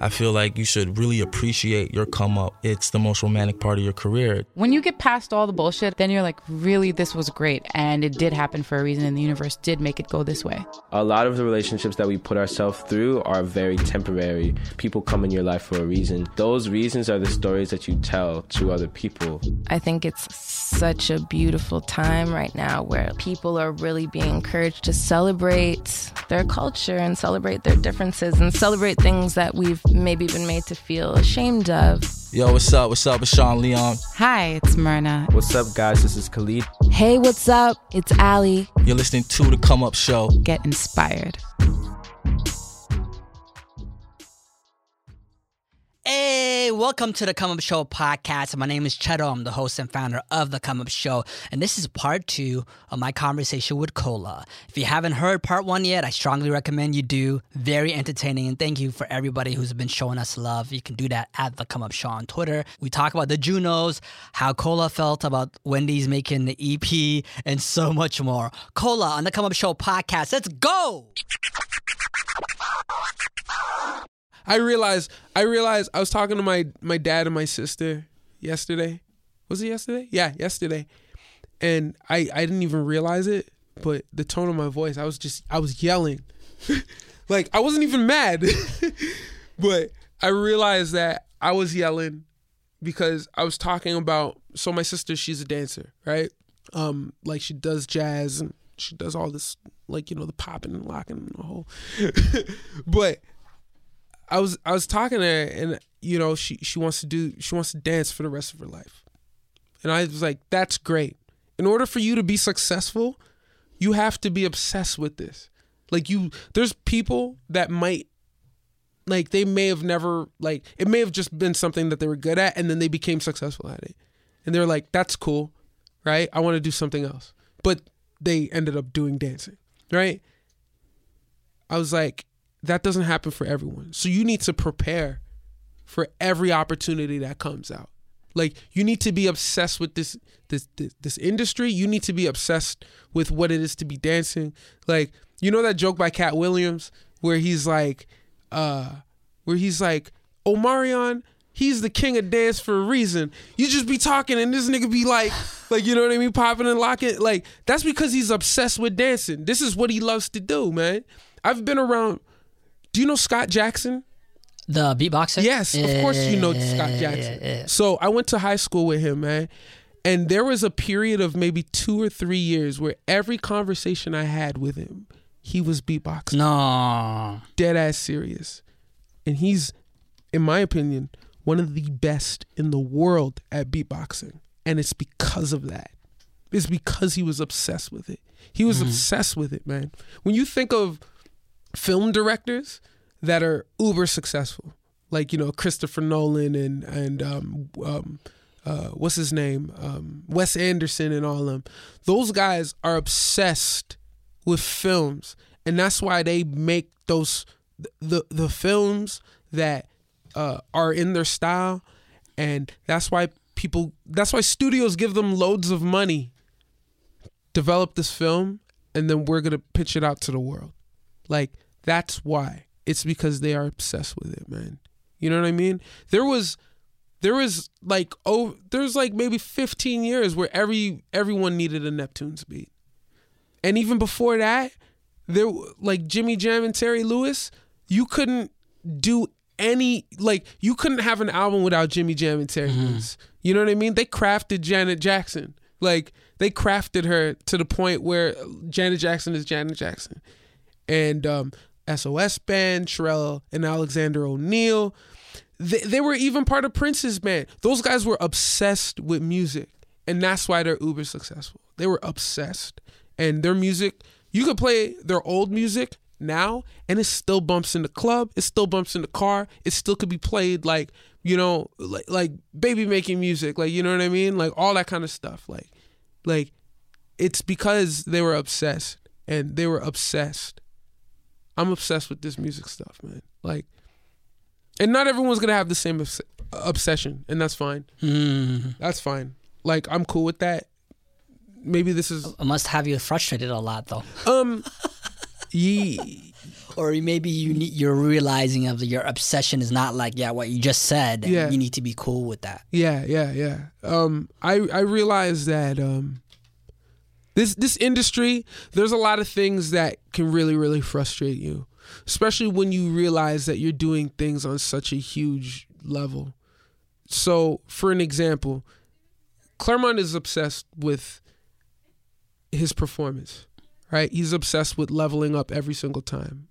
I feel like you should really appreciate your come up. It's the most romantic part of your career. When you get past all the bullshit, then you're like, really, this was great. And it did happen for a reason, and the universe did make it go this way. A lot of the relationships that we put ourselves through are very temporary. People come in your life for a reason. Those reasons are the stories that you tell to other people. I think it's such a beautiful time right now where people are really being encouraged to celebrate their culture and celebrate their differences and celebrate things that we've maybe been made to feel ashamed of. Yo, what's up? What's up? It's Sean Leon. Hi, it's Myrna. What's up, guys? This is Khalid. Hey, what's up? It's Ali. You're listening to The Come Up Show. Get inspired. Hey, welcome to the Come Up Show podcast. My name is Chedo. I'm the host and founder of the Come Up Show, and this is part two of my conversation with Cola. If you haven't heard part one yet, I strongly recommend you do. Very entertaining, and thank you for everybody who's been showing us love. You can do that at the Come Up Show on Twitter. We talk about the Junos, how Cola felt about Wendy's making the EP, and so much more. Cola on the Come Up Show podcast. Let's go. I realized I realized I was talking to my my dad and my sister yesterday. Was it yesterday? Yeah, yesterday. And I I didn't even realize it, but the tone of my voice, I was just I was yelling. like I wasn't even mad. but I realized that I was yelling because I was talking about so my sister she's a dancer, right? Um like she does jazz and she does all this like you know the popping and locking and the whole but I was I was talking to her and you know she she wants to do she wants to dance for the rest of her life. And I was like that's great. In order for you to be successful, you have to be obsessed with this. Like you there's people that might like they may have never like it may have just been something that they were good at and then they became successful at it. And they're like that's cool, right? I want to do something else. But they ended up doing dancing, right? I was like that doesn't happen for everyone. So you need to prepare for every opportunity that comes out. Like you need to be obsessed with this this this, this industry. You need to be obsessed with what it is to be dancing. Like you know that joke by Katt Williams where he's like uh where he's like Omarion He's the king of dance for a reason. You just be talking and this nigga be like, like you know what I mean, popping and locking. Like that's because he's obsessed with dancing. This is what he loves to do, man. I've been around do you know Scott Jackson? The beatboxer? Yes, of course you know Scott Jackson. So I went to high school with him, man. And there was a period of maybe two or three years where every conversation I had with him, he was beatboxing. No. Dead ass serious. And he's, in my opinion, one of the best in the world at beatboxing. And it's because of that. It's because he was obsessed with it. He was Mm-hmm. obsessed with it, man. When you think of film directors that are uber successful, like you know Christopher Nolan and and um, um, uh, what's his name, um, Wes Anderson and all of them. Those guys are obsessed with films, and that's why they make those the the films that uh, are in their style, and that's why people. That's why studios give them loads of money. Develop this film, and then we're gonna pitch it out to the world. Like that's why. It's because they are obsessed with it, man. You know what I mean? There was there was like oh there's like maybe 15 years where every everyone needed a Neptune's beat. And even before that, there like Jimmy Jam and Terry Lewis, you couldn't do any like you couldn't have an album without Jimmy Jam and Terry mm-hmm. Lewis. You know what I mean? They crafted Janet Jackson. Like they crafted her to the point where Janet Jackson is Janet Jackson. And um SOS Band, Cherrelle and Alexander O'Neal. They, they were even part of Prince's band. Those guys were obsessed with music. And that's why they're uber successful. They were obsessed. And their music, you could play their old music now and it still bumps in the club. It still bumps in the car. It still could be played like, you know, like like baby making music, like you know what I mean? Like all that kind of stuff. Like like it's because they were obsessed and they were obsessed. I'm obsessed with this music stuff, man. Like and not everyone's gonna have the same obs- obsession, and that's fine. Hmm. That's fine. Like I'm cool with that. Maybe this is It must have you frustrated a lot though. um, ye, Or maybe you need, you're realizing of your obsession is not like yeah what you just said. Yeah. You need to be cool with that. yeah, yeah, yeah. Um, I I realize that um, this this industry, there's a lot of things that can really really frustrate you, especially when you realize that you're doing things on such a huge level. So, for an example, Clairmont is obsessed with his performance, right? He's obsessed with leveling up every single time.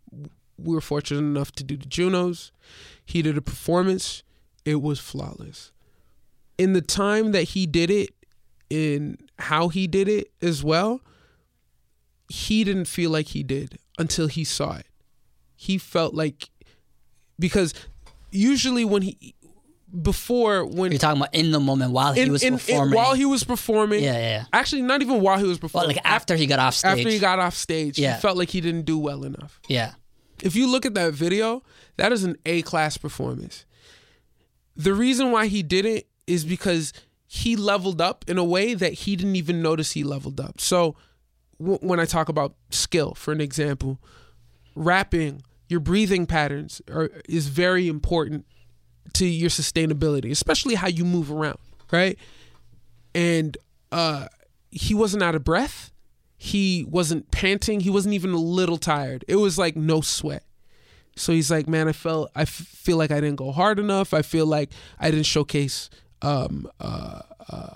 We were fortunate enough to do the Junos. He did a performance, it was flawless. In the time that he did it, in how he did it as well, he didn't feel like he did until he saw it. He felt like because usually when he before when You're talking about in the moment while he was in- in- performing. while he was performing yeah, yeah, actually not even while he was Well, performing like after he got off stage. after he got off stage Yeah. he felt like he didn't do well enough yeah. if you look at that video that is an a class performance the reason why he did it is because he leveled up in a way that he didn't even notice he leveled up. So w- when i talk about skill for an example rapping your breathing patterns are, is very important to your sustainability especially how you move around right? And uh he wasn't out of breath. He wasn't panting. He wasn't even a little tired. It was like no sweat. So he's like man i felt i f- feel like i didn't go hard enough. I feel like i didn't showcase um uh, uh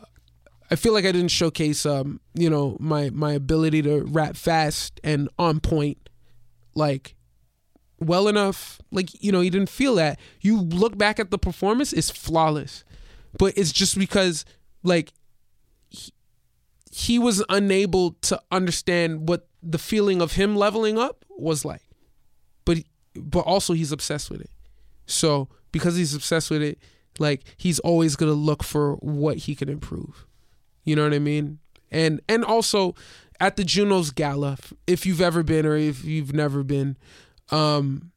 I feel like I didn't showcase, um, you know, my my ability to rap fast and on point, like well enough. Like you know, he didn't feel that. You look back at the performance; it's flawless, but it's just because like he, he was unable to understand what the feeling of him leveling up was like. But but also he's obsessed with it. So because he's obsessed with it, like he's always gonna look for what he can improve. You know what I mean? And and also at the Junos Gala, if you've ever been or if you've never been, um,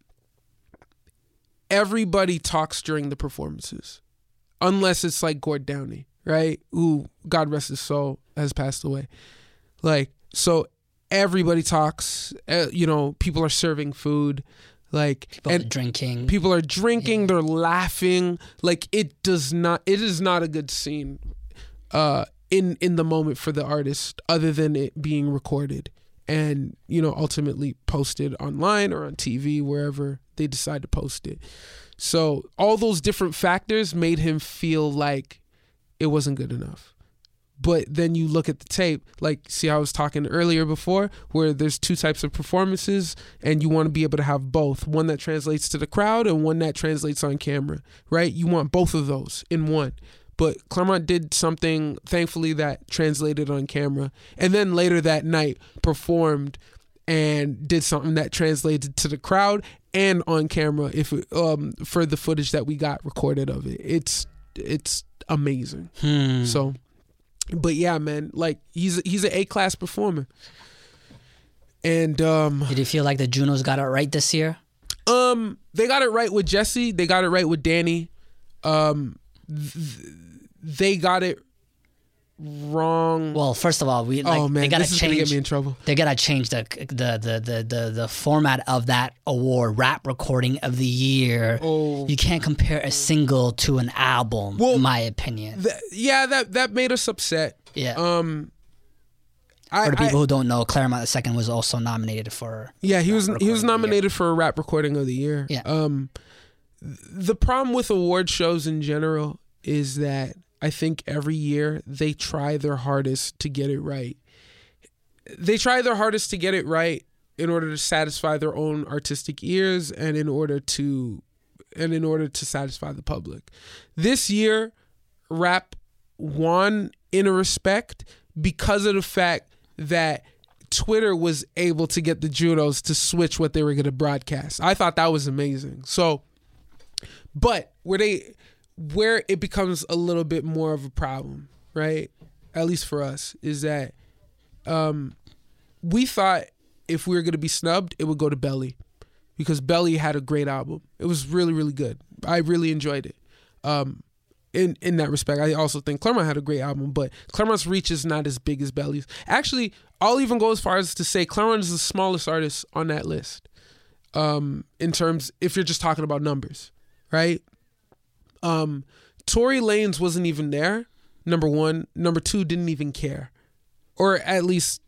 everybody talks during the performances, unless it's like Gord Downie, right? Who God rest his soul has passed away. Like so, everybody talks. Uh, you know, people are serving food, like People and drinking. people are drinking they're laughing. Like it does not it is not a good scene uh in in the moment for the artist other than it being recorded and you know ultimately posted online or on TV wherever they decide to post it. So all those different factors made him feel like it wasn't good enough but then you look at the tape like see i was talking earlier before where there's two types of performances and you want to be able to have both one that translates to the crowd and one that translates on camera right? You want both of those in one. But Clairmont did something thankfully that translated on camera and then later that night performed and did something that translated to the crowd and on camera if um for the footage that we got recorded of it. It's it's amazing. Hmm. so but yeah, man, like he's he's an A class performer. And um Did you feel like the Junos got it right this year? um they got it right with Jessie, they got it right with Danny. Um th- they got it wrong. Well, first of all, we like oh they man, gotta this is gonna change. get me in trouble. they gotta change the, the the the the the format of that award, rap recording of the year. Oh. You can't compare a single to an album, Well, in my opinion. Th- yeah, that that made us upset. yeah. Um I, for the people I- who don't know, Clairmont II was also nominated for. Yeah, he was he was of the year. nominated for a rap recording of the year. Yeah. Um, the problem with award shows in general is that I think every year they try their hardest to get it right. They try their hardest to get it right in order to satisfy their own artistic ears and in order to and in order to satisfy the public. This year, rap won in a respect because of the fact that Twitter was able to get the Junos to switch what they were going to broadcast. I thought that was amazing. So, but were they where it becomes a little bit more of a problem, right? At least for us, is that um, we thought if we were going to be snubbed, it would go to Belly because Belly had a great album. It was really really good. I really enjoyed it. Um, in in that respect, I also think Clairmont had a great album, but Clairmont's reach is not as big as Belly's. Actually, I'll even go as far as to say Clairmont is the smallest artist on that list. Um, in terms, if you're just talking about numbers, right? Um, Tory Lanez wasn't even there. Number one, number two, didn't even care, or at least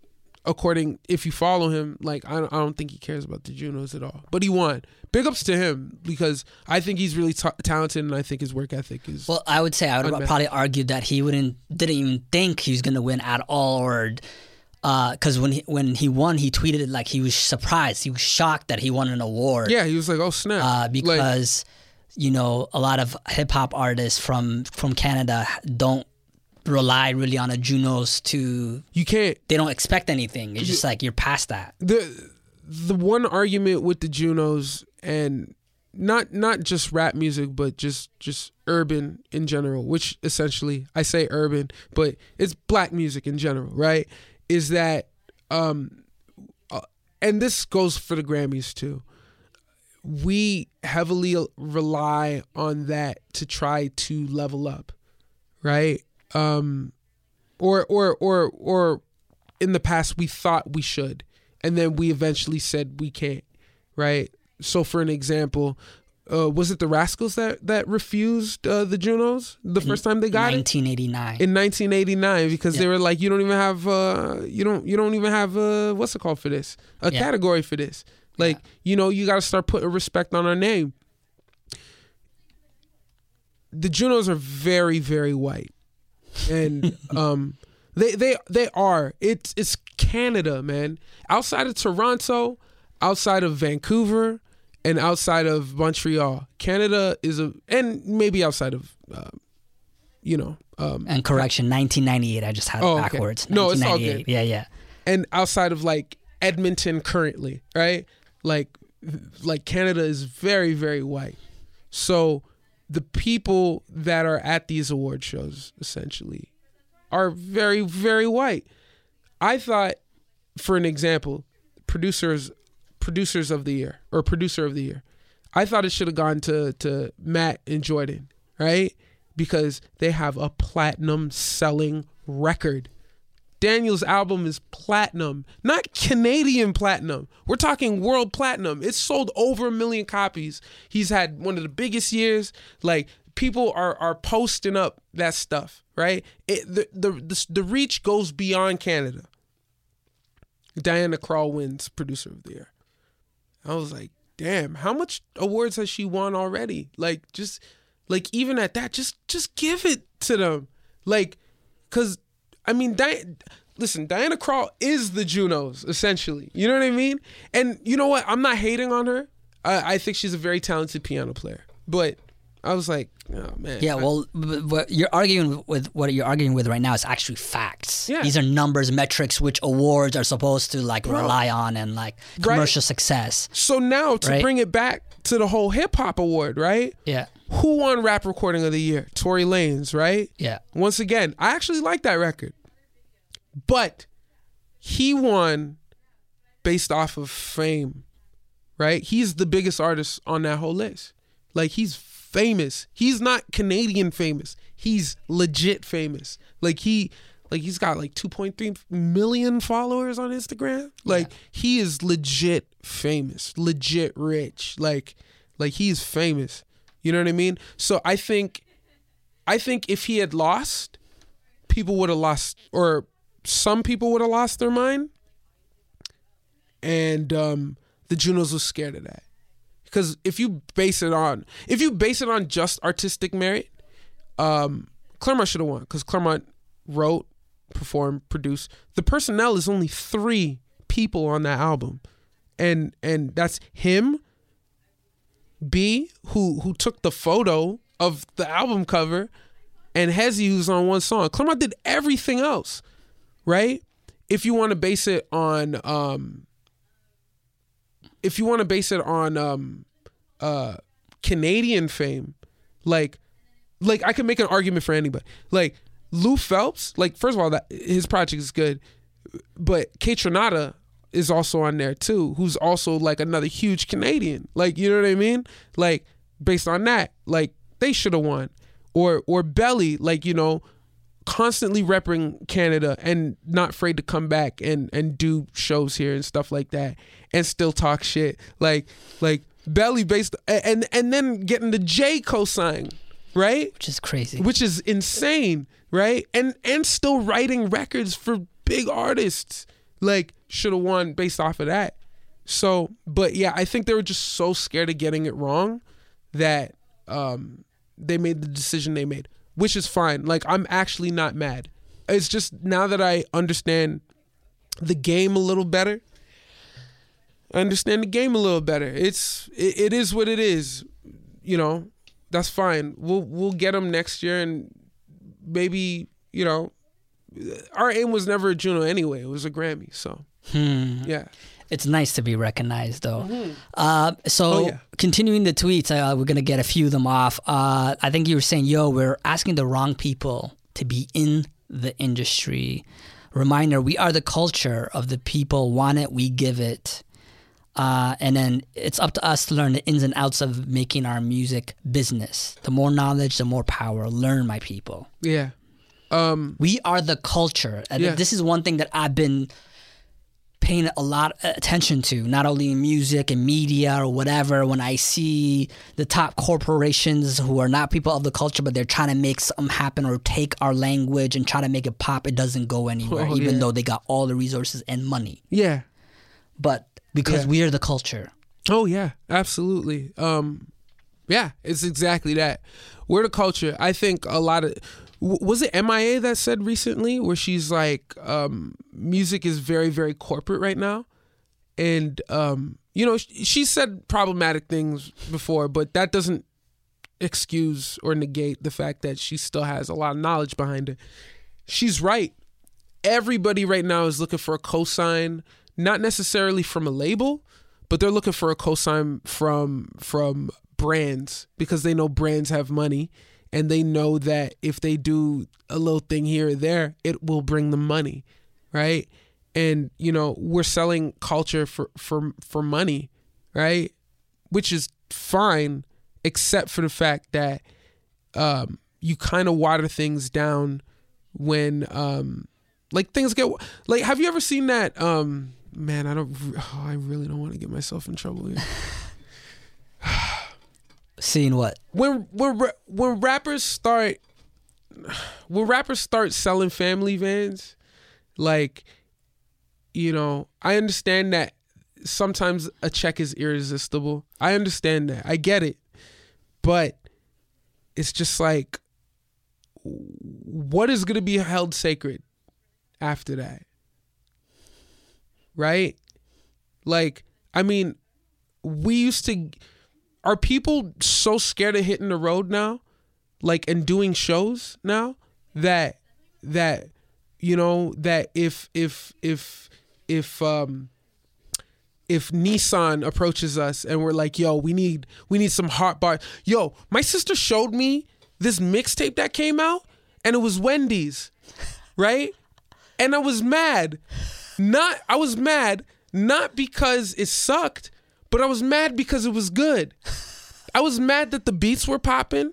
according if you follow him, like I don't, I don't think he cares about the Junos at all. But he won. Big ups to him because I think he's really ta talented, and I think his work ethic is. Well, I would say I would Unmatched. probably argue that he wouldn't didn't even think he was going to win at all, or because when he when he won, he tweeted it like he was surprised, he was shocked that he won an award. yeah, he was like, "Oh snap!" uh, Like, because you know a lot of hip hop artists from from Canada don't rely really on a Junos to. you can't. They don't expect anything. It's just like you're past that. the the one argument with the Junos and not not just rap music but just just urban in general which essentially I say urban but it's black music in general right is that um uh, and this goes for the Grammys too we heavily rely on that to try to level up right? Um or or or or in the past we thought we should and then we eventually said we can't right? So for an example uh, was it the Rascalz that that refused uh, the junos the first time they got it? 1989. in 1989 because they were like you don't even have uh you don't you don't even have uh what's it called for this? A Yeah. category for this like you know you got to start putting respect on our name the junos are very very white and um they they they are it's it's canada man outside of toronto outside of vancouver and outside of montreal canada is a and maybe outside of uh, you know um and correction, 1998. I just had Oh, it okay. backwards. No, it's all good. Yeah, yeah. and outside of like Edmonton currently, right? Like like Canada is very very white. So the people that are at these award shows essentially are very very white. I thought for an example, producers producers of the year or producer of the year. I thought it should have gone to to Matt and Jordan, right? Because they have a platinum selling record. Daniel's album is platinum, not Canadian platinum. We're talking world platinum. It's sold over a million copies. He's had one of the biggest years. Like people are are posting up that stuff, right? It, the, the the the reach goes beyond Canada. Diana Krall wins producer of the year. I was like, damn, how much awards has she won already? Like just like even at that, just just give it to them. Like cuz I mean, Di- listen, Diana Krall is the Junos essentially. You know what I mean? And you know what? I'm not hating on her. I, I think she's a very talented piano player. But I was like, oh man. Yeah, well, what you're arguing with what you're arguing with right now is actually facts. Yeah. These are numbers, metrics, which awards are supposed to like rely on and like Right. commercial success. So now to Right. bring it back to the whole hip hop award, right? Yeah, Who won rap recording of the year? Tory Lanez, right? yeah, Once again, I actually like that record. But he won based off of fame, right? He's the biggest artist on that whole list. Like he's famous. He's not Canadian famous. He's legit famous. Like he like he's got like 2.3 million followers on Instagram. Like he is legit famous, legit rich. Like like he's famous. You know what I mean? So I think I think if he had lost, people would have lost, or some people would have lost their mind. And um, the Junos was scared of that. Because if you base it on, if you base it on just artistic merit, um, Clairmont should have won. Because Clairmont wrote, performed, produced. The personnel is only three people on that album, and and that's him, B, who who took the photo of the album cover, and Hezi, who's on one song. Clairmont did everything else, right? If you want to base it on, um, if you want to base it on um, uh, Canadian fame, like, like I can make an argument for anybody. Like Lou Phelps, like first of all, that his project is good, but Kaytranada is also on there too, who's also like another huge Canadian. Like, you know what I mean? Like, based on that. Like they should have won. Or or Belly, like, you know, constantly repping Canada and not afraid to come back and and do shows here and stuff like that and still talk shit. Like like Belly based and and then getting the J cosign, right? Which is crazy. Which is insane, right? And and still writing records for big artists. Like should have won based off of that. So, but yeah, I think they were just so scared of getting it wrong that um they made the decision they made, which is fine. Like I'm actually not mad. It's just now that I understand the game a little better. I understand the game a little better. It's it, it is what it is. You know, that's fine. We'll we'll get them next year and maybe, you know, our aim was never a Juno anyway. It was a Grammy. So, yeah. It's nice to be recognized, though. Uh, so, Mm-hmm. Oh, yeah. continuing the tweets, uh, we're gonna get a few of them off. Uh, I think you were saying, "Yo, we're asking the wrong people to be in the industry." Reminder: We are the culture of the people. Want it, we give it. Uh, and then it's up to us to learn the ins and outs of making our music business. The more knowledge, the more power. Learn, my people. Yeah. Um We are the culture. And Yeah. this is one thing that I've been paying a lot of attention to, not only in music and media or whatever. When I see the top corporations who are not people of the culture, but they're trying to make something happen or take our language and try to make it pop, it doesn't go anywhere, Oh, even yeah. though they got all the resources and money. yeah. But because Yeah. we are the culture. Oh yeah, absolutely. Um, yeah, it's exactly that. We're the culture. I think a lot of was it MIA that said recently where she's like, um, music is very very corporate right now, and um, you know sh- she said problematic things before, but that doesn't excuse or negate the fact that she still has a lot of knowledge behind it. She's right. Everybody right now is looking for a cosign, not necessarily from a label, but they're looking for a cosign from from brands because they know brands have money and they know that if they do a little thing here or there, it will bring them money, right? And you know, we're selling culture for for for money, right? Which is fine except for the fact that um you kind of water things down when um like things get like have you ever seen that um man i don't oh, i really don't want to get myself in trouble here Seeing what? when when when rappers start when rappers start selling family vans like you know i understand that sometimes a check is irresistible. I understand that. I get it. But it's just like what is going to be held sacred after that? Right? Like i mean we used to are people so scared of hitting the road now like and doing shows now that that you know that if if if if um if Nissan approaches us and we're like, "Yo, we need we need some hot bar." Yo, my sister showed me this mixtape that came out and it was Wendy's, right? And I was mad. Not I was mad not because it sucked, but I was mad because it was good. I was mad that the beats were popping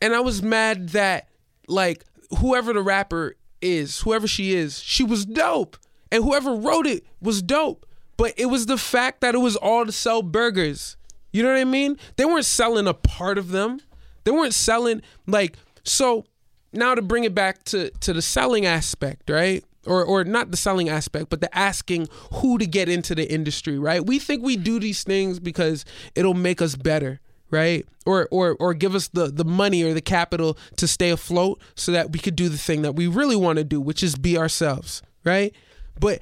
and I was mad that like whoever the rapper is, whoever she is, she was dope. And whoever wrote it was dope. But it was the fact that it was all to sell burgers. You know what I mean? They weren't selling a part of them. They weren't selling like so now to bring it back to to the selling aspect, right? Or or not the selling aspect, but the asking who to get into the industry, right? We think we do these things because it'll make us better, right? Or or or give us the the money or the capital to stay afloat so that we could do the thing that we really want to do, which is be ourselves, right? But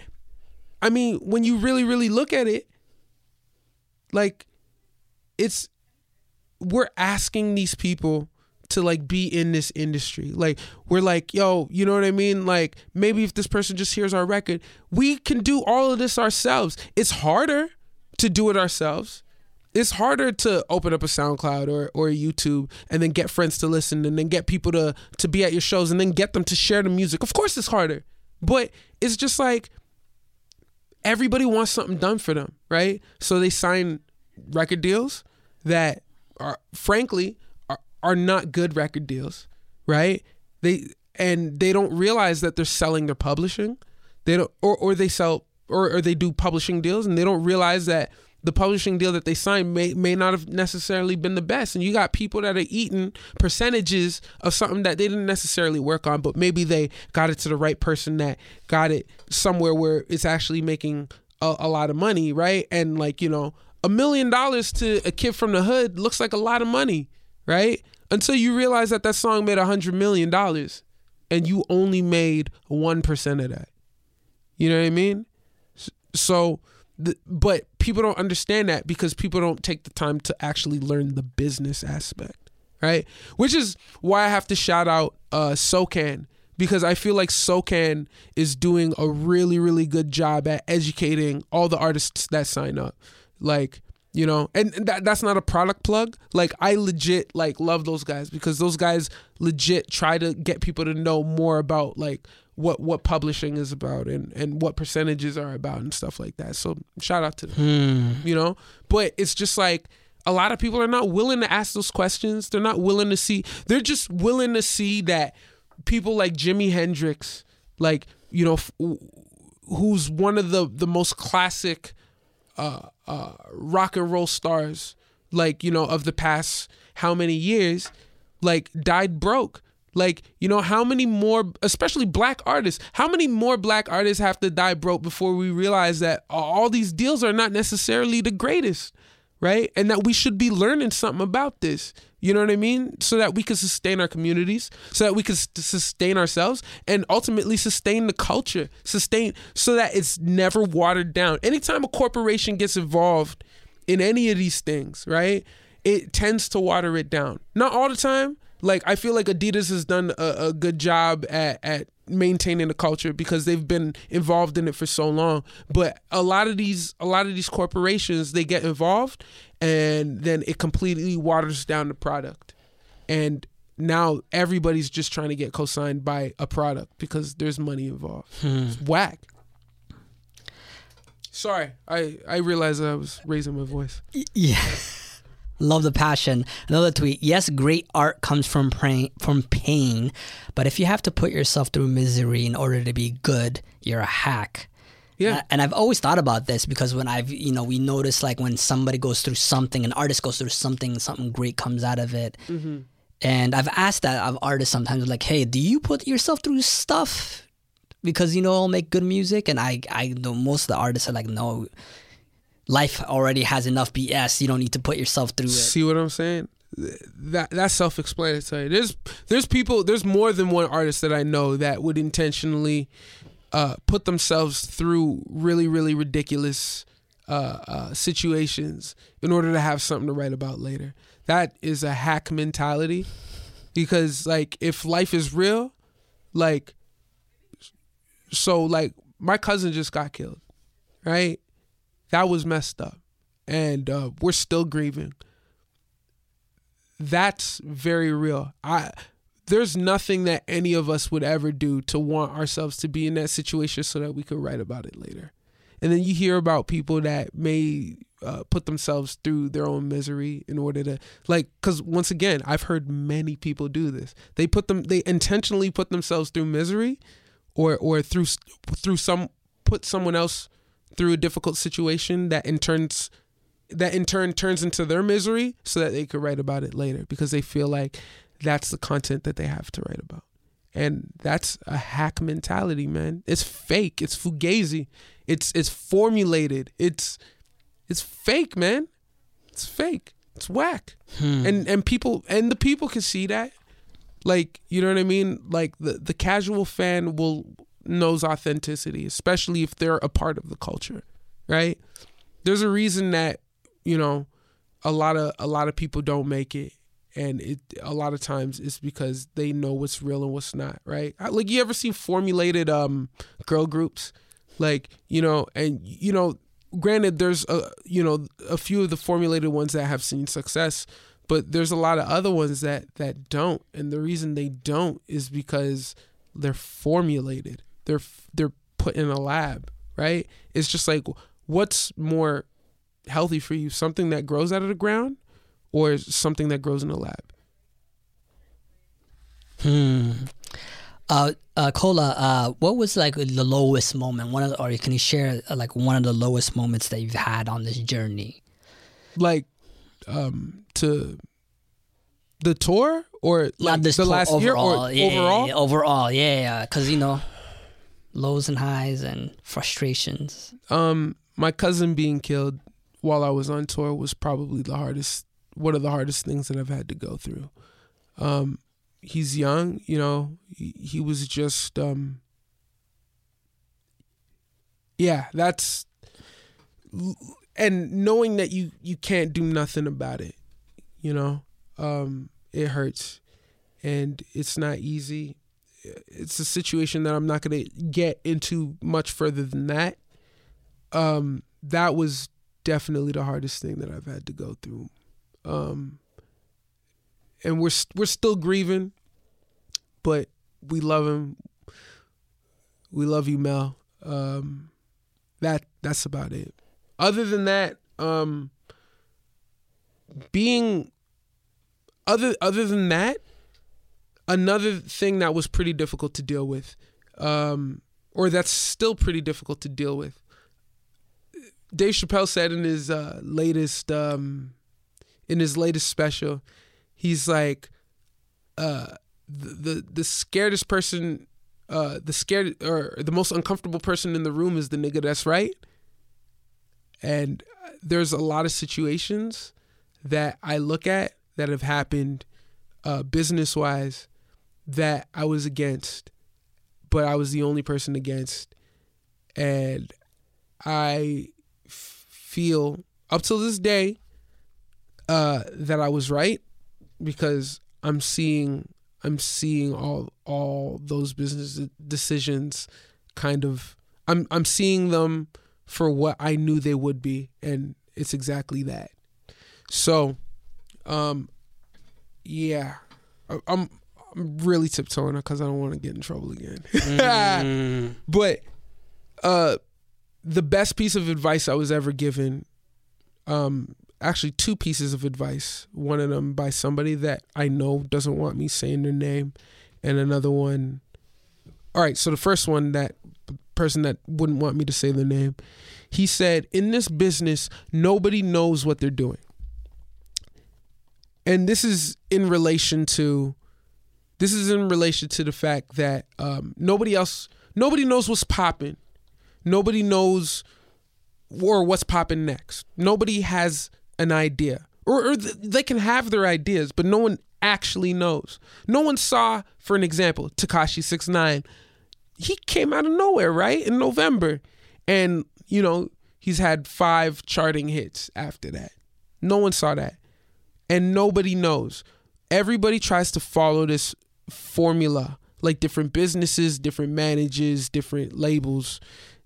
I mean, when you really really look at it, like it's we're asking these people to like be in this industry. Like we're like, yo, you know what I mean? Like maybe if this person just hears our record, we can do all of this ourselves. It's harder to do it ourselves. It's harder to open up a SoundCloud or or YouTube and then get friends to listen and then get people to to be at your shows and then get them to share the music. Of course it's harder. But it's just like everybody wants something done for them, right? So they sign record deals that are frankly are not good record deals, right? They and they don't realize that they're selling their publishing. They don't or or they sell or, or they do publishing deals and they don't realize that the publishing deal that they signed may may not have necessarily been the best. And you got people that are eating percentages of something that they didn't necessarily work on, but maybe they got it to the right person that got it somewhere where it's actually making a, a lot of money, right? And like, you know, a million dollars to a kid from the hood looks like a lot of money, right? Until you realize that that song made a hundred million dollars and you only made 1% of that. You know what I mean? So, but people don't understand that because people don't take the time to actually learn the business aspect, right? Which is why I have to shout out uh, SOCAN because I feel like SOCAN is doing a really, really good job at educating all the artists that sign up. Like, you know, and that, that's not a product plug. Like, I legit like love those guys because those guys legit try to get people to know more about like what what publishing is about and and what percentages are about and stuff like that. So shout out to them. Hmm. You know, but it's just like a lot of people are not willing to ask those questions. They're not willing to see. They're just willing to see that people like Jimi Hendrix, like you know, f- who's one of the the most classic uh, uh, rock and roll stars, like you know, of the past how many years, like died broke. Like, you know, how many more, especially black artists, how many more black artists have to die broke before we realize that all these deals are not necessarily the greatest, right? And that we should be learning something about this. You know what I mean? So that we can sustain our communities, so that we can sustain ourselves, and ultimately sustain the culture, sustain so that it's never watered down. Anytime a corporation gets involved in any of these things, right? It tends to water it down. Not all the time. Like I feel like Adidas has done a, a good job at at maintaining the culture because they've been involved in it for so long. But a lot of these a lot of these corporations they get involved and then it completely waters down the product. And now everybody's just trying to get co-signed by a product because there's money involved. Hmm. It's whack. Sorry, I I realized I was raising my voice. Yeah. Love the passion. Another tweet. Yes, great art comes from pain, from pain, but if you have to put yourself through misery in order to be good, you're a hack. Yeah. And I've always thought about this because when I've, you know, we notice like when somebody goes through something, an artist goes through something, something great comes out of it. Mm-hmm. And I've asked that of artists sometimes, like, hey, do you put yourself through stuff because you know I'll make good music? And I, I know most of the artists are like, no, life already has enough BS. You don't need to put yourself through it. See what I'm saying? That that's self-explanatory. There's there's people there's more than one artist that I know that would intentionally uh, put themselves through really really ridiculous uh, uh, situations in order to have something to write about later. That is a hack mentality because like if life is real, like so like my cousin just got killed, right? That was messed up, and uh, we're still grieving that's very real. I there's nothing that any of us would ever do to want ourselves to be in that situation so that we could write about it later. And then you hear about people that may uh, put themselves through their own misery in order to like because once again I've heard many people do this. They put them they intentionally put themselves through misery or or through through some put someone else through a difficult situation that in turns that in turn turns into their misery so that they could write about it later because they feel like that's the content that they have to write about. And that's a hack mentality, man. It's fake. It's fugazi. It's it's formulated. It's it's fake, man. It's fake. It's whack. Hmm. And and people and the people can see that. Like, you know what I mean? Like the the casual fan will knows authenticity, especially if they're a part of the culture, right? There's a reason that you know a lot of a lot of people don't make it. And it a lot of times it's because they know what's real and what's not right? Like you ever see formulated um girl groups? Like you know and you know granted there's a you know a few of the formulated ones that have seen success but there's a lot of other ones that that don't. And the reason they don't is because they're formulated they're they're put in a lab right it's just like what's more healthy for you something that grows out of the ground or something that grows in a lab. Hmm. Uh, uh, Cola, uh, what was like the lowest moment? One of, the, or can you share uh, like one of the lowest moments that you've had on this journey? Like, um, to the tour or like Not this the last year overall, or yeah, overall? yeah, overall, yeah, yeah, because you know, lows and highs and frustrations. Um, my cousin being killed while I was on tour was probably the hardest, one of the hardest things that I've had to go through. Um, he's young, you know. He, he was just, um, yeah, that's, and knowing that you you can't do nothing about it, you know, um, it hurts, and it's not easy. It's a situation that I'm not gonna get into much further than that um, that was definitely the hardest thing that I've had to go through. Um, and we're we're still grieving, but we love him. We love you, Mel. Um, that that's about it. Other than that, um, being other other than that, another thing that was pretty difficult to deal with, um, or that's still pretty difficult to deal with. Dave Chappelle said in his uh, latest um, in his latest special, he's like, uh, the, the the scaredest person, uh, the scared or the most uncomfortable person in the room is the nigga that's right. And there's a lot of situations that I look at that have happened, uh, business wise, that I was against, but I was the only person against, and I feel up till this day uh, that I was right because I'm seeing I'm seeing all all those business decisions kind of I'm I'm seeing them for what I knew they would be and it's exactly that. So um yeah, I'm I'm really tiptoeing because I don't want to get in trouble again. but uh the best piece of advice I was ever given, um, actually two pieces of advice. One of them by somebody that I know doesn't want me saying their name, and another one. All right, so the first one that person that wouldn't want me to say their name, he said, "In this business, nobody knows what they're doing." And this is in relation to, this is in relation to the fact that um, nobody else, nobody knows what's popping Nobody knows or what's popping next. Nobody has an idea. Or, or th- they can have their ideas, but no one actually knows. No one saw, for an example, Tekashi Six Nine. He came out of nowhere, right? In November. And, you know, he's had five charting hits after that. No one saw that. And nobody knows. Everybody tries to follow this formula, like different businesses, different managers, different labels.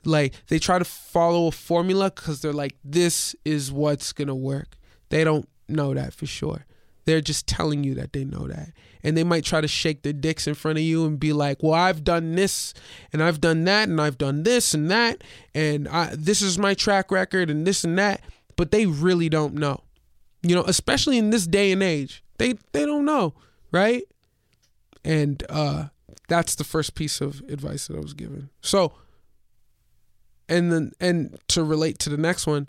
Like they try to follow a formula because they're like this is what's gonna work. They don't know that for sure. They're just telling you that they know that. And they might try to shake their dicks in front of you and be like well i've done this and i've done that and i've done this and that and I, this is my track record and this and that. But they really don't know. You know especially in this day and age. They they don't know right and uh that's the first piece of advice that i was given so and then and to relate to the next one,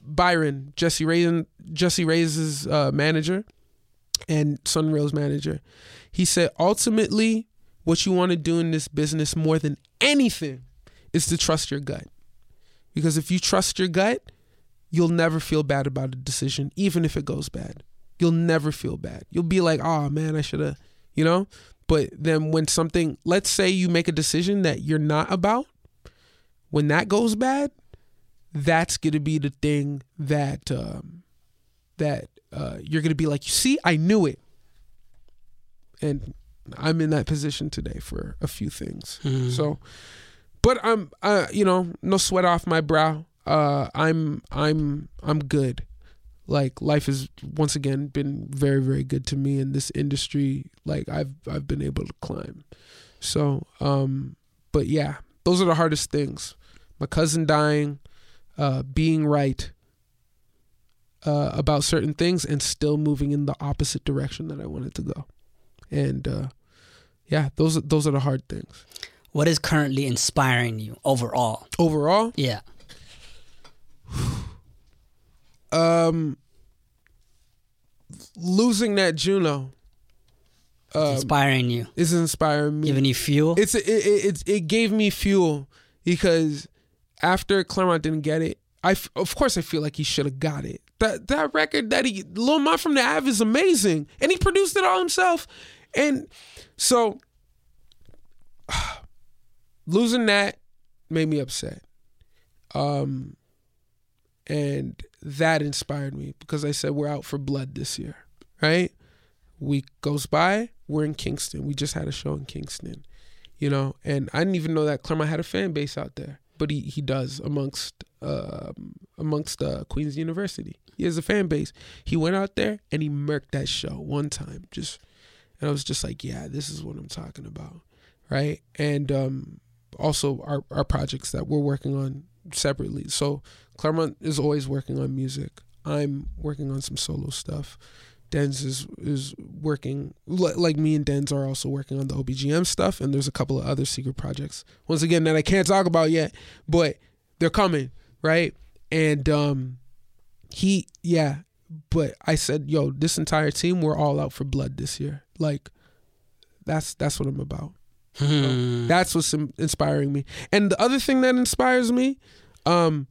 Byron Jessie Reyez Jessie Reyez's uh, manager and Sunrail's manager, he said ultimately what you want to do in this business more than anything is to trust your gut, because if you trust your gut, you'll never feel bad about a decision, even if it goes bad. You'll never feel bad. You'll be like, oh man, I should have, you know. But then when something, let's say you make a decision that you're not about when that goes bad, that's gonna be the thing that um, that uh, you're gonna be like, you see, I knew it, and I'm in that position today for a few things. Mm-hmm. So, but I'm, uh, you know, no sweat off my brow. Uh, I'm, I'm, I'm good. Like life has once again been very, very good to me in this industry. Like I've, I've been able to climb. So, um, but yeah, those are the hardest things my cousin dying, uh, being right, uh, about certain things and still moving in the opposite direction that I wanted to go. And uh, yeah, those those are the hard things. What is currently inspiring you overall? Overall, Yeah. um, losing that Juno um, inspiring you, is inspiring me. giving you fuel. it's it, it it it gave me fuel because after Clairmont didn't get it, I f- of course I feel like he should have got it. That that record that he Lil Ma from the Ave is amazing, and he produced it all himself, and so losing that made me upset. Um, and that inspired me because I said we're out for blood this year, right? Week goes by, we're in Kingston. We just had a show in Kingston, you know, and I didn't even know that Clairmont had a fan base out there, but he he does amongst um amongst uh, Queens University. He has a fan base. He went out there and he murked that show one time, just, and I was just like, yeah, this is what I'm talking about, right? And um, also our our projects that we're working on separately. So Clairmont is always working on music. I'm working on some solo stuff. Denz is is working li- like me and Denz are also working on the OBGM stuff, and there's a couple of other secret projects. Once again, that I can't talk about yet, but they're coming, right? And um, he, yeah, but I said, yo, this entire team, we're all out for blood this year. Like, that's that's what I'm about. Hmm. That's what's in- inspiring me. And the other thing that inspires me, um,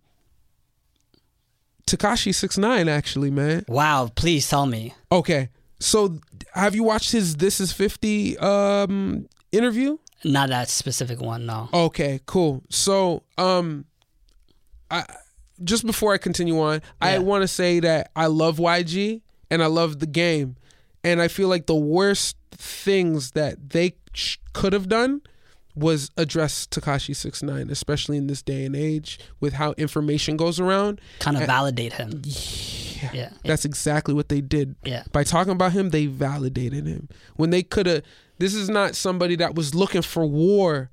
Tekashi Six Nine actually, man. Wow, please tell me. Okay, so have you watched his This Is Fifty um interview? Not that specific one, no. Okay, cool. So, um, I just before I continue on, I want to say that I love YG and I love the game, and I feel like the worst things that they sh- could have done was address Tekashi Six Nine, especially in this day and age with how information goes around. Kind of validate him. Yeah, Yeah. that's exactly what they did. Yeah. By talking about him, they validated him. When they could have, this is not somebody that was looking for war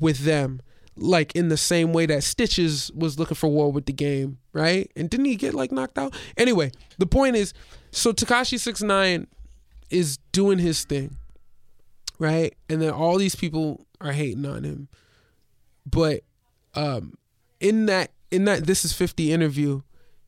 with them, like in the same way that Stitches was looking for war with the game, right? And didn't he get like knocked out? Anyway, the point is, so Tekashi Six Nine is doing his thing, right? And then all these people are hating on him, but um, in that in that this is 50 interview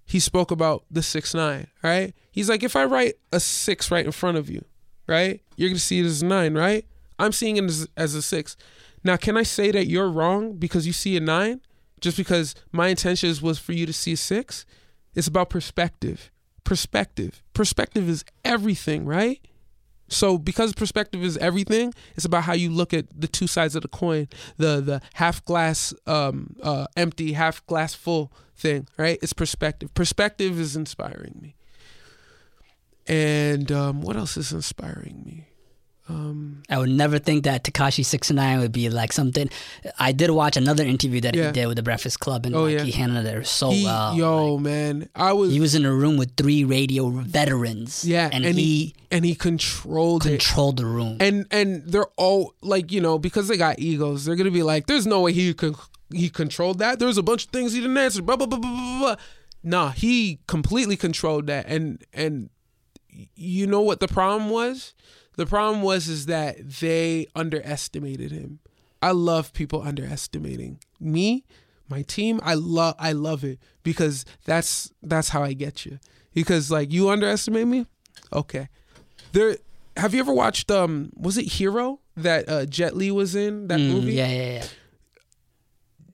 he spoke about the six nine right? He's like if i write a six right in front of you right you're gonna see it as a nine right? I'm seeing it as, as a six. Now can i say that you're wrong because you see a nine? Just because my intentions was for you to see a six? It's about perspective. Perspective. Perspective is everything right so because perspective is everything, it's about how you look at the two sides of the coin, the the half glass um uh empty, half glass full thing, right? It's perspective. Perspective is inspiring me. And um what else is inspiring me? Um I would never think that Tekashi Six Nine would be like something. I did watch another interview that Yeah. he did with the Breakfast Club, and Oh, like, yeah. he handled it so he, well. yo man, I was He was in a room with three radio veterans. yeah, and, and he, he and he controlled it. controlled the room. and and they're all like you know because they got egos they're gonna be like there's no way he could he controlled that there's a bunch of things he didn't answer blah blah blah blah blah, blah. nah he completely controlled that and and you know what the problem was the problem was is that they underestimated him. I love people underestimating me my team. I love i love it because that's that's how i get you. Because like you underestimate me? Okay. There have you ever watched um was it hero that uh jet li was in that Mm, movie? yeah, yeah, yeah.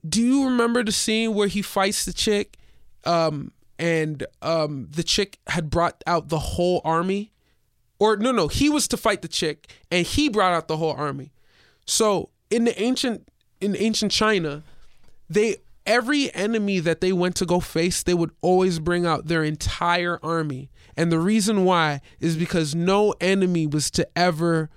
do you remember the scene where he fights the chick um and um the chick had brought out the whole army or no no he was to fight the chick and he brought out the whole army. So in the ancient in ancient china they every enemy that they went to go face they would always bring out their entire army. And the reason why is because no enemy was to ever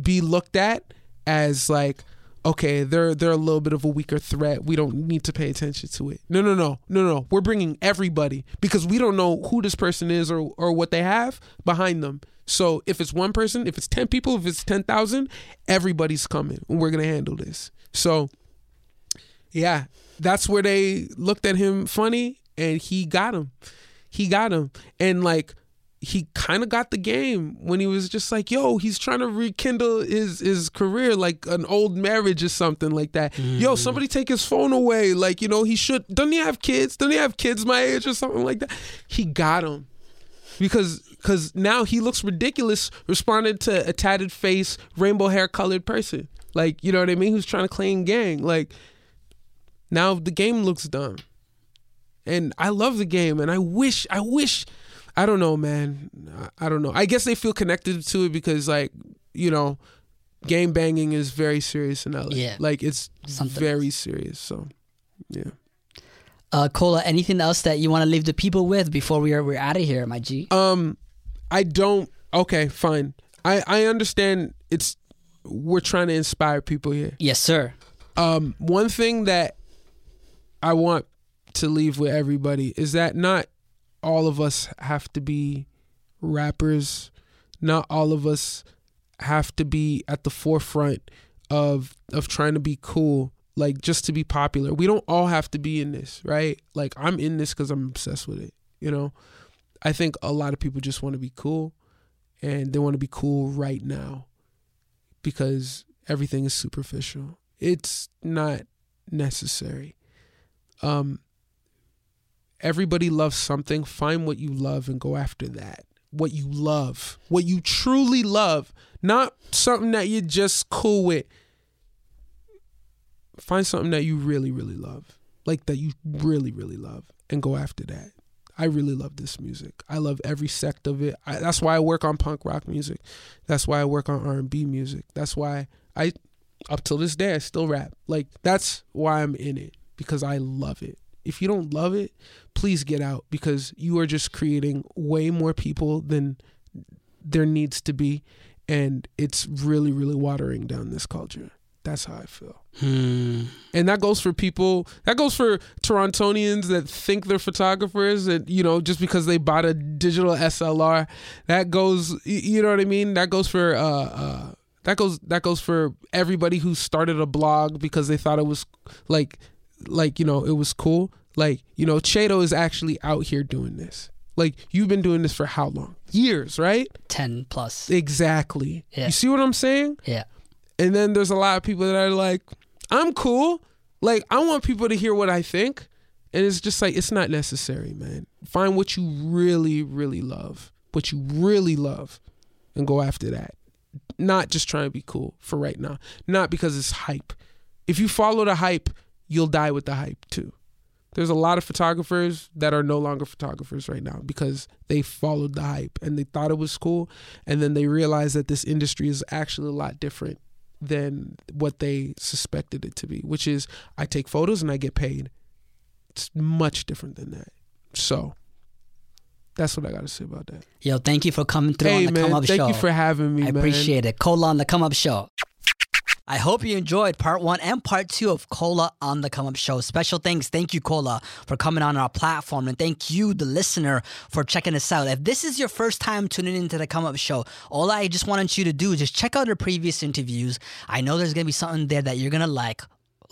be looked at as like okay they're they're a little bit of a weaker threat. We don't need to pay attention to it. No no no no no. We're bringing everybody because we don't know who this person is or or what they have behind them so if it's one person if it's 10 people if it's 10,000 everybody's coming and we're going to handle this so yeah that's where they looked at him funny and he got him he got him, and like he kind of got the game when he was just like, yo, he's trying to rekindle his his career like an old marriage or something like that. Yo, mm-hmm. somebody take his phone away. Like, you know, he should doesn't he have kids? Doesn't he have kids my age or something like that? He got him. Because cause now he looks ridiculous responding to a tatted face, rainbow hair colored person. Like, you know what I mean? Who's trying to claim gang. Like now the game looks dumb. And I love the game and I wish I wish I don't know, man. I I don't know. I guess they feel connected to it because, like, you know, game banging is very serious in LA. Yeah. Like, it's Something very serious. So, yeah. Uh, Cola, anything else that you want to leave the people with before we are we're out of here, my G? Um, I don't. Okay, fine. I I understand. It's we're trying to inspire people here. yes, sir. Um, one thing that I want to leave with everybody is that not all of us have to be rappers. Not all of us have to be at the forefront of of trying to be cool, like just to be popular. We don't all have to be in this, right? Like I'm in this cuz I'm obsessed with it, you know? I think a lot of people just want to be cool and they want to be cool right now because everything is superficial. It's not necessary. Um everybody loves something. Find what you love and go after that. What you love, what you truly love, not something that you're just cool with. Find something that you really, really love, like that you really, really love, and go after that. I really love this music. I love every sect of it. I, that's why I work on punk rock music. That's why I work on R and B music. That's why I, up till this day, I still rap. Like that's why I'm in it because I love it. If you don't love it, please get out because you are just creating way more people than there needs to be, and it's really, really watering down this culture. That's how I feel. Hmm. And that goes for people, that goes for Torontonians that think they're photographers and, you know, just because they bought a digital SLR. That goes, you know what I mean? That goes for, uh, uh, that goes, that goes for everybody who started a blog because they thought it was like, like, you know, it was cool. Like, you know, Chedo is actually out here doing this. Like, you've been doing this for how long? Years, right? 10 plus. Exactly. Yeah. You see what I'm saying? Yeah. And then there's a lot of people that are like, I'm cool. Like, I want people to hear what I think. And it's just like, it's not necessary, man. Find what you really, really love, what you really love, and go after that. Not just trying to be cool for right now, not because it's hype. If you follow the hype, you'll die with the hype too. There's a lot of photographers that are no longer photographers right now because they followed the hype and they thought it was cool. And then they realized that this industry is actually a lot different than what they suspected it to be, which is I take photos and I get paid. It's much different than that. So that's what I got to say about that. Yo, thank you for coming through hey, on the man, Come Up thank Show. Thank you for having me, I man. appreciate it. Cola on the Come Up Show. I hope you enjoyed part one and part two of Cola on the Come Up Show. Special thanks. Thank you, Cola, for coming on our platform. And thank you, the listener, for checking us out. If this is your first time tuning into the Come Up Show, all I just wanted you to do is just check out our previous interviews. I know there's going to be something there that you're going to like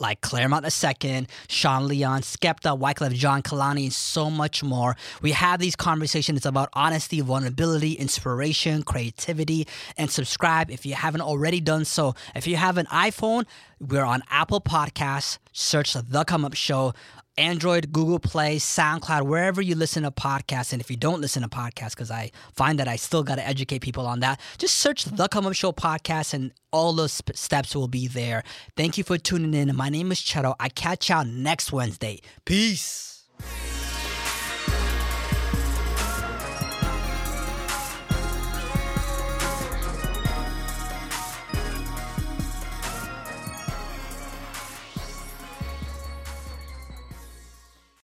like Clairmont II, Sean Leon, Skepta, Wyclef Jean Kehlani, and so much more. We have these conversations. It's about honesty, vulnerability, inspiration, creativity, and subscribe if you haven't already done so. If you have an iPhone, we're on Apple Podcasts. Search The Come Up Show. Android, Google Play, SoundCloud, wherever you listen to podcasts. And if you don't listen to podcasts, because I find that I still got to educate people on that, just search The Come Up Show podcast and all those steps will be there. Thank you for tuning in. My name is Chedo. I catch y'all next Wednesday. Peace.